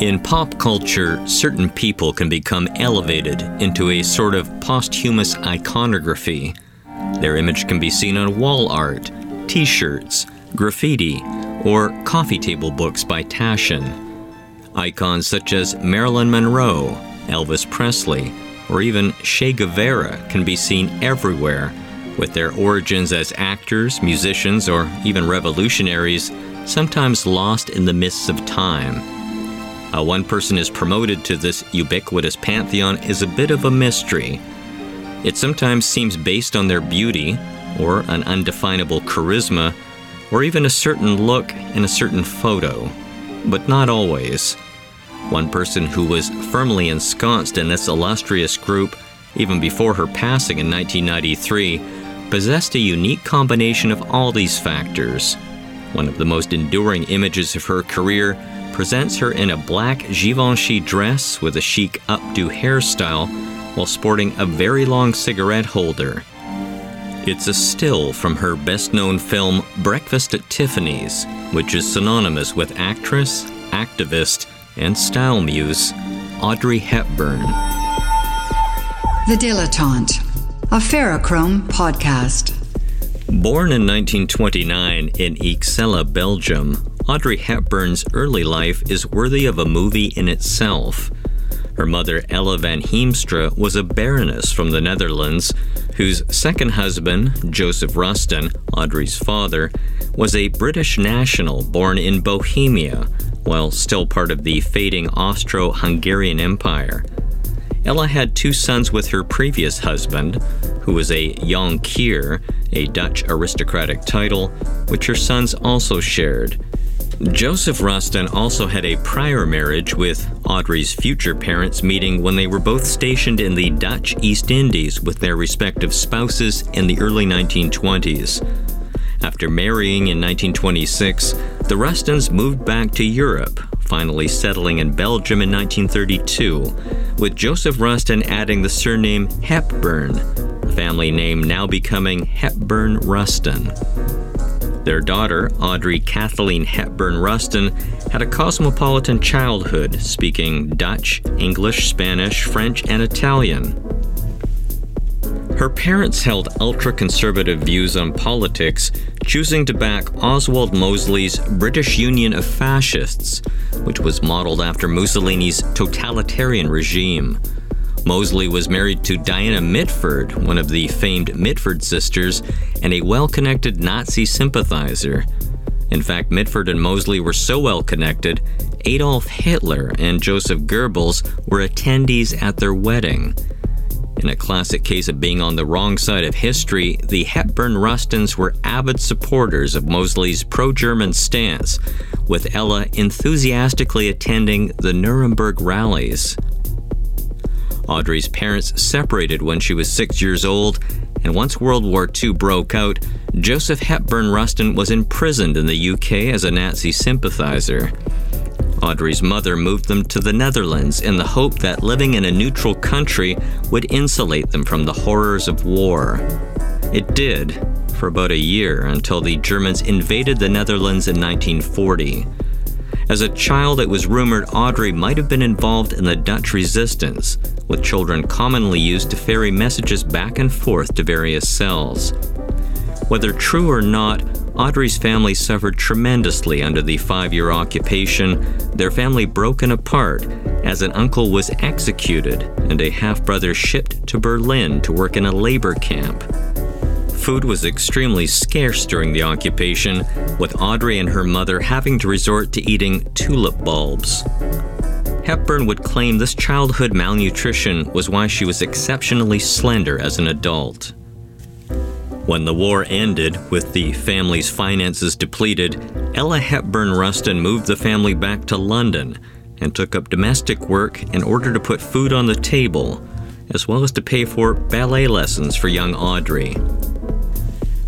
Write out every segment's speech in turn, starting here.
In pop culture, certain people can become elevated into a sort of posthumous iconography. Their image can be seen on wall art, t shirts, graffiti, or coffee table books by Taschen. Icons such as Marilyn Monroe, Elvis Presley, or even Che Guevara can be seen everywhere, with their origins as actors, musicians, or even revolutionaries sometimes lost in the mists of time. How one person is promoted to this ubiquitous pantheon is a bit of a mystery. It sometimes seems based on their beauty, or an undefinable charisma, or even a certain look in a certain photo, but not always. One person who was firmly ensconced in this illustrious group, even before her passing in 1993, possessed a unique combination of all these factors. One of the most enduring images of her career presents her in a black Givenchy dress with a chic updo hairstyle while sporting a very long cigarette holder. It's a still from her best known film Breakfast at Tiffany's, which is synonymous with actress, activist, and style muse Audrey Hepburn. The Dilettante, a Ferrochrome podcast. Born in 1929 in Ixelles, Belgium, Audrey Hepburn's early life is worthy of a movie in itself. Her mother, Ella van Heemstra, was a baroness from the Netherlands, whose second husband, Joseph Ruston, Audrey's father, was a British national born in Bohemia, while still part of the fading Austro Hungarian Empire. Ella had two sons with her previous husband, who was a Jonkheer, a Dutch aristocratic title, which her sons also shared. Joseph Ruston also had a prior marriage with Audrey's future parents meeting when they were both stationed in the Dutch East Indies with their respective spouses in the early 1920s. After marrying in 1926, the Rustons moved back to Europe, finally settling in Belgium in 1932, with Joseph Ruston adding the surname Hepburn, the family name now becoming Hepburn Ruston. Their daughter, Audrey Kathleen Hepburn Ruston, had a cosmopolitan childhood, speaking Dutch, English, Spanish, French, and Italian. Her parents held ultra conservative views on politics, choosing to back Oswald Mosley's British Union of Fascists, which was modeled after Mussolini's totalitarian regime. Mosley was married to Diana Mitford, one of the famed Mitford sisters, and a well connected Nazi sympathizer. In fact, Mitford and Mosley were so well connected, Adolf Hitler and Joseph Goebbels were attendees at their wedding. In a classic case of being on the wrong side of history, the Hepburn Rustons were avid supporters of Mosley's pro German stance, with Ella enthusiastically attending the Nuremberg rallies. Audrey's parents separated when she was six years old, and once World War II broke out, Joseph Hepburn Ruston was imprisoned in the UK as a Nazi sympathizer. Audrey's mother moved them to the Netherlands in the hope that living in a neutral country would insulate them from the horrors of war. It did, for about a year, until the Germans invaded the Netherlands in 1940. As a child, it was rumored Audrey might have been involved in the Dutch resistance, with children commonly used to ferry messages back and forth to various cells. Whether true or not, Audrey's family suffered tremendously under the five year occupation, their family broken apart as an uncle was executed and a half brother shipped to Berlin to work in a labor camp. Food was extremely scarce during the occupation, with Audrey and her mother having to resort to eating tulip bulbs. Hepburn would claim this childhood malnutrition was why she was exceptionally slender as an adult. When the war ended, with the family's finances depleted, Ella Hepburn Ruston moved the family back to London and took up domestic work in order to put food on the table, as well as to pay for ballet lessons for young Audrey.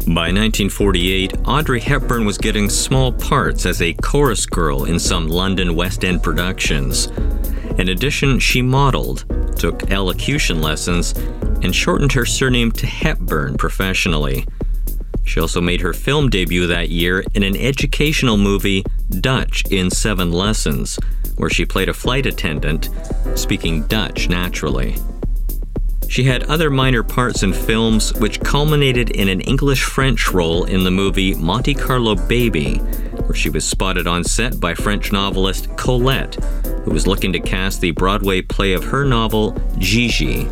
By 1948, Audrey Hepburn was getting small parts as a chorus girl in some London West End productions. In addition, she modeled, took elocution lessons, and shortened her surname to Hepburn professionally. She also made her film debut that year in an educational movie, Dutch in Seven Lessons, where she played a flight attendant, speaking Dutch naturally. She had other minor parts in films, which culminated in an English French role in the movie Monte Carlo Baby, where she was spotted on set by French novelist Colette, who was looking to cast the Broadway play of her novel Gigi.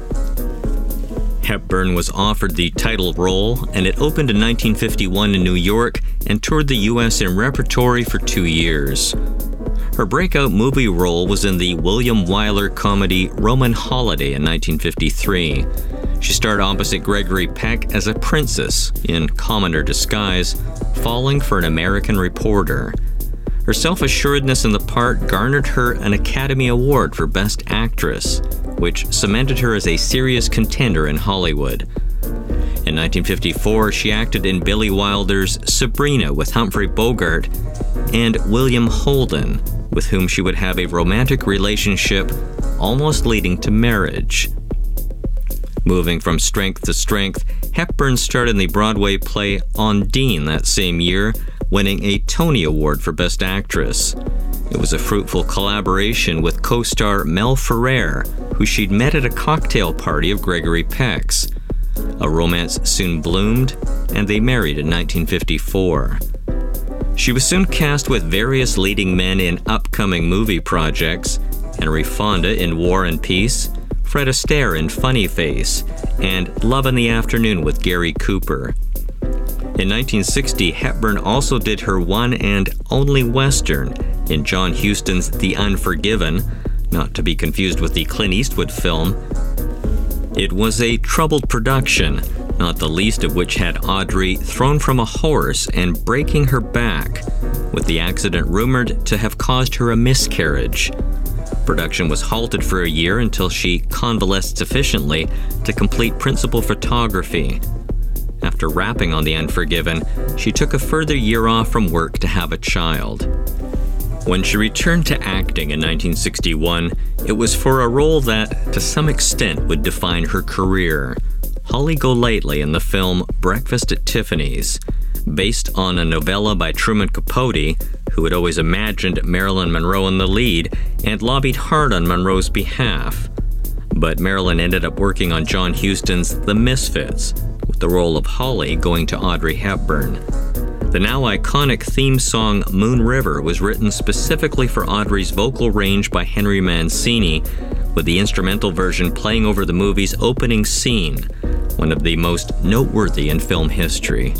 Hepburn was offered the title role, and it opened in 1951 in New York and toured the U.S. in repertory for two years. Her breakout movie role was in the William Wyler comedy Roman Holiday in 1953. She starred opposite Gregory Peck as a princess in Commoner Disguise, falling for an American reporter. Her self assuredness in the part garnered her an Academy Award for Best Actress, which cemented her as a serious contender in Hollywood. In 1954, she acted in Billy Wilder's Sabrina with Humphrey Bogart and William Holden, with whom she would have a romantic relationship, almost leading to marriage. Moving from strength to strength, Hepburn starred in the Broadway play Ondine that same year, winning a Tony Award for Best Actress. It was a fruitful collaboration with co star Mel Ferrer, who she'd met at a cocktail party of Gregory Peck's. A romance soon bloomed, and they married in 1954. She was soon cast with various leading men in upcoming movie projects Henry Fonda in War and Peace, Fred Astaire in Funny Face, and Love in the Afternoon with Gary Cooper. In 1960, Hepburn also did her one and only Western in John Huston's The Unforgiven, not to be confused with the Clint Eastwood film. It was a troubled production, not the least of which had Audrey thrown from a horse and breaking her back, with the accident rumored to have caused her a miscarriage. Production was halted for a year until she convalesced sufficiently to complete principal photography. After wrapping on The Unforgiven, she took a further year off from work to have a child. When she returned to acting in 1961, it was for a role that, to some extent, would define her career. Holly Golightly in the film Breakfast at Tiffany's, based on a novella by Truman Capote, who had always imagined Marilyn Monroe in the lead and lobbied hard on Monroe's behalf. But Marilyn ended up working on John Huston's The Misfits, with the role of Holly going to Audrey Hepburn. The now iconic theme song Moon River was written specifically for Audrey's vocal range by Henry Mancini, with the instrumental version playing over the movie's opening scene, one of the most noteworthy in film history.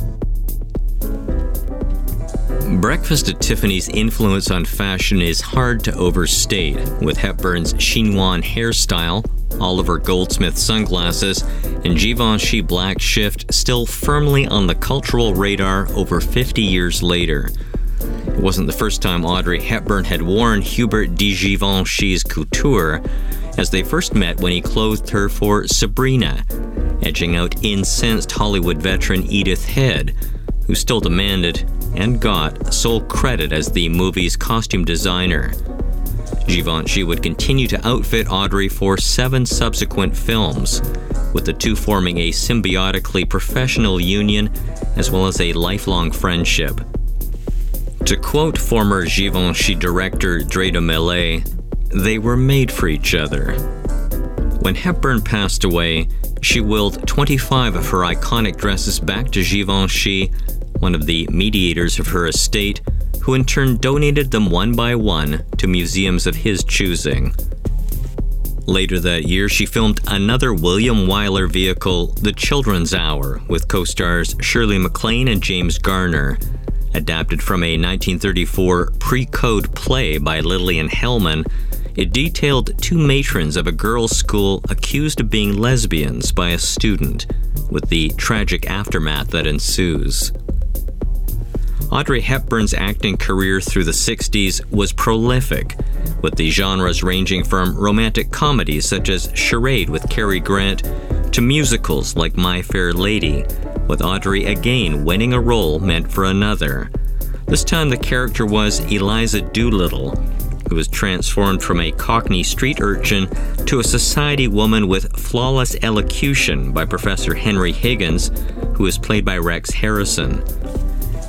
Breakfast at Tiffany's influence on fashion is hard to overstate, with Hepburn's chignon hairstyle, Oliver Goldsmith sunglasses, and Givenchy black shift still firmly on the cultural radar over 50 years later. It wasn't the first time Audrey Hepburn had worn Hubert de Givenchy's couture, as they first met when he clothed her for Sabrina, edging out incensed Hollywood veteran Edith Head, who still demanded and got sole credit as the movie's costume designer. Givenchy would continue to outfit Audrey for seven subsequent films, with the two forming a symbiotically professional union as well as a lifelong friendship. To quote former Givenchy director Dre de they were made for each other. When Hepburn passed away, she willed 25 of her iconic dresses back to Givenchy, one of the mediators of her estate, who in turn donated them one by one to museums of his choosing. Later that year, she filmed another William Wyler vehicle, The Children's Hour, with co stars Shirley MacLaine and James Garner. Adapted from a 1934 pre code play by Lillian Hellman, it detailed two matrons of a girls' school accused of being lesbians by a student, with the tragic aftermath that ensues. Audrey Hepburn's acting career through the 60s was prolific, with the genres ranging from romantic comedies such as Charade with Cary Grant to musicals like My Fair Lady, with Audrey again winning a role meant for another. This time the character was Eliza Doolittle, who was transformed from a Cockney street urchin to a society woman with flawless elocution by Professor Henry Higgins, who was played by Rex Harrison.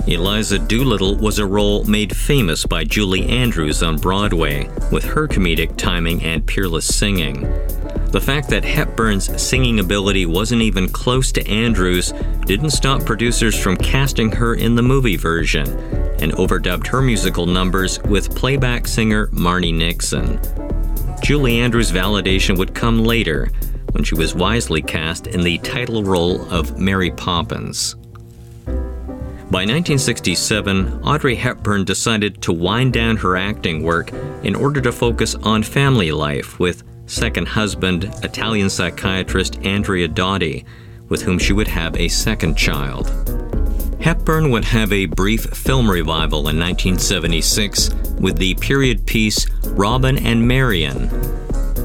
Eliza Doolittle was a role made famous by Julie Andrews on Broadway, with her comedic timing and peerless singing. The fact that Hepburn's singing ability wasn't even close to Andrews didn't stop producers from casting her in the movie version and overdubbed her musical numbers with playback singer Marni Nixon. Julie Andrews' validation would come later when she was wisely cast in the title role of Mary Poppins. By 1967, Audrey Hepburn decided to wind down her acting work in order to focus on family life with second husband, Italian psychiatrist Andrea Dotti, with whom she would have a second child. Hepburn would have a brief film revival in 1976 with the period piece Robin and Marian.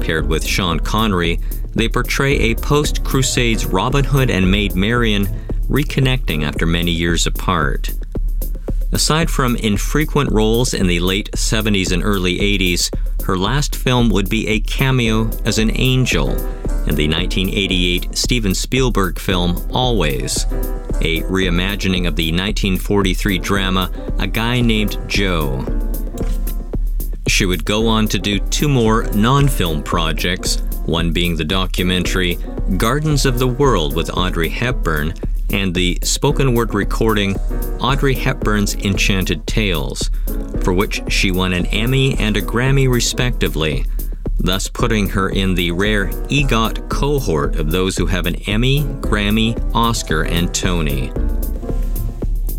Paired with Sean Connery, they portray a post Crusades Robin Hood and Maid Marian reconnecting after many years apart. Aside from infrequent roles in the late 70s and early 80s, her last film would be a cameo as an angel in the 1988 Steven Spielberg film Always, a reimagining of the 1943 drama A Guy Named Joe. She would go on to do two more non film projects, one being the documentary Gardens of the World with Audrey Hepburn and the spoken word recording Audrey Hepburn's Enchanted Tales, for which she won an Emmy and a Grammy respectively, thus putting her in the rare EGOT cohort of those who have an Emmy, Grammy, Oscar, and Tony.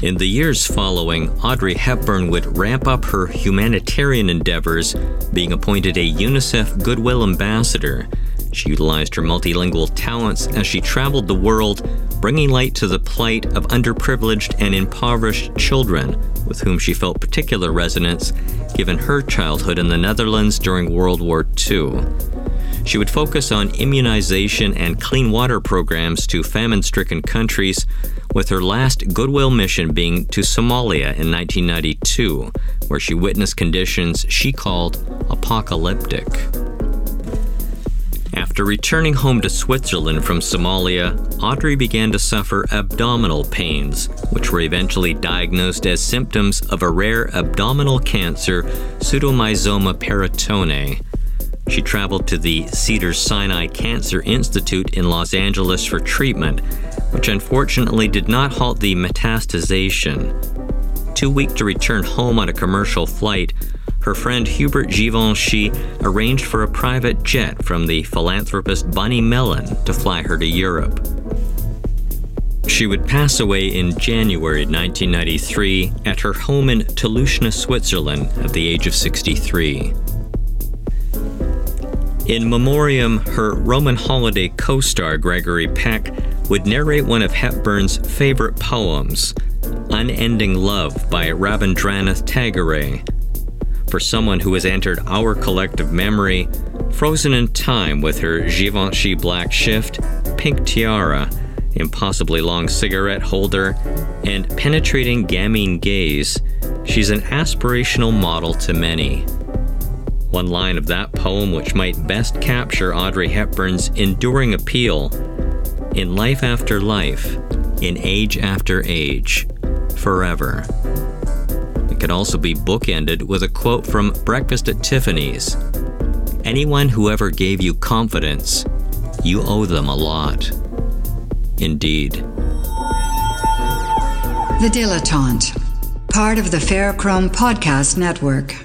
In the years following, Audrey Hepburn would ramp up her humanitarian endeavors, being appointed a UNICEF Goodwill Ambassador she utilized her multilingual talents as she traveled the world, bringing light to the plight of underprivileged and impoverished children, with whom she felt particular resonance given her childhood in the Netherlands during World War II. She would focus on immunization and clean water programs to famine stricken countries, with her last goodwill mission being to Somalia in 1992, where she witnessed conditions she called apocalyptic. After returning home to Switzerland from Somalia, Audrey began to suffer abdominal pains, which were eventually diagnosed as symptoms of a rare abdominal cancer, pseudomyxoma peritonei. She traveled to the Cedars Sinai Cancer Institute in Los Angeles for treatment, which unfortunately did not halt the metastasization. Too weak to return home on a commercial flight, her friend Hubert Givenchy arranged for a private jet from the philanthropist Bunny Mellon to fly her to Europe. She would pass away in January 1993 at her home in Tolochenaz, Switzerland, at the age of 63. In memoriam, her Roman holiday co star Gregory Peck would narrate one of Hepburn's favorite poems, Unending Love by Rabindranath Tagore, for someone who has entered our collective memory, frozen in time with her Givenchy black shift, pink tiara, impossibly long cigarette holder, and penetrating gamine gaze, she's an aspirational model to many. One line of that poem, which might best capture Audrey Hepburn's enduring appeal in life after life, in age after age, forever could also be bookended with a quote from Breakfast at Tiffany's Anyone who ever gave you confidence, you owe them a lot. Indeed. The Dilettante, part of the Fairchrome Podcast Network.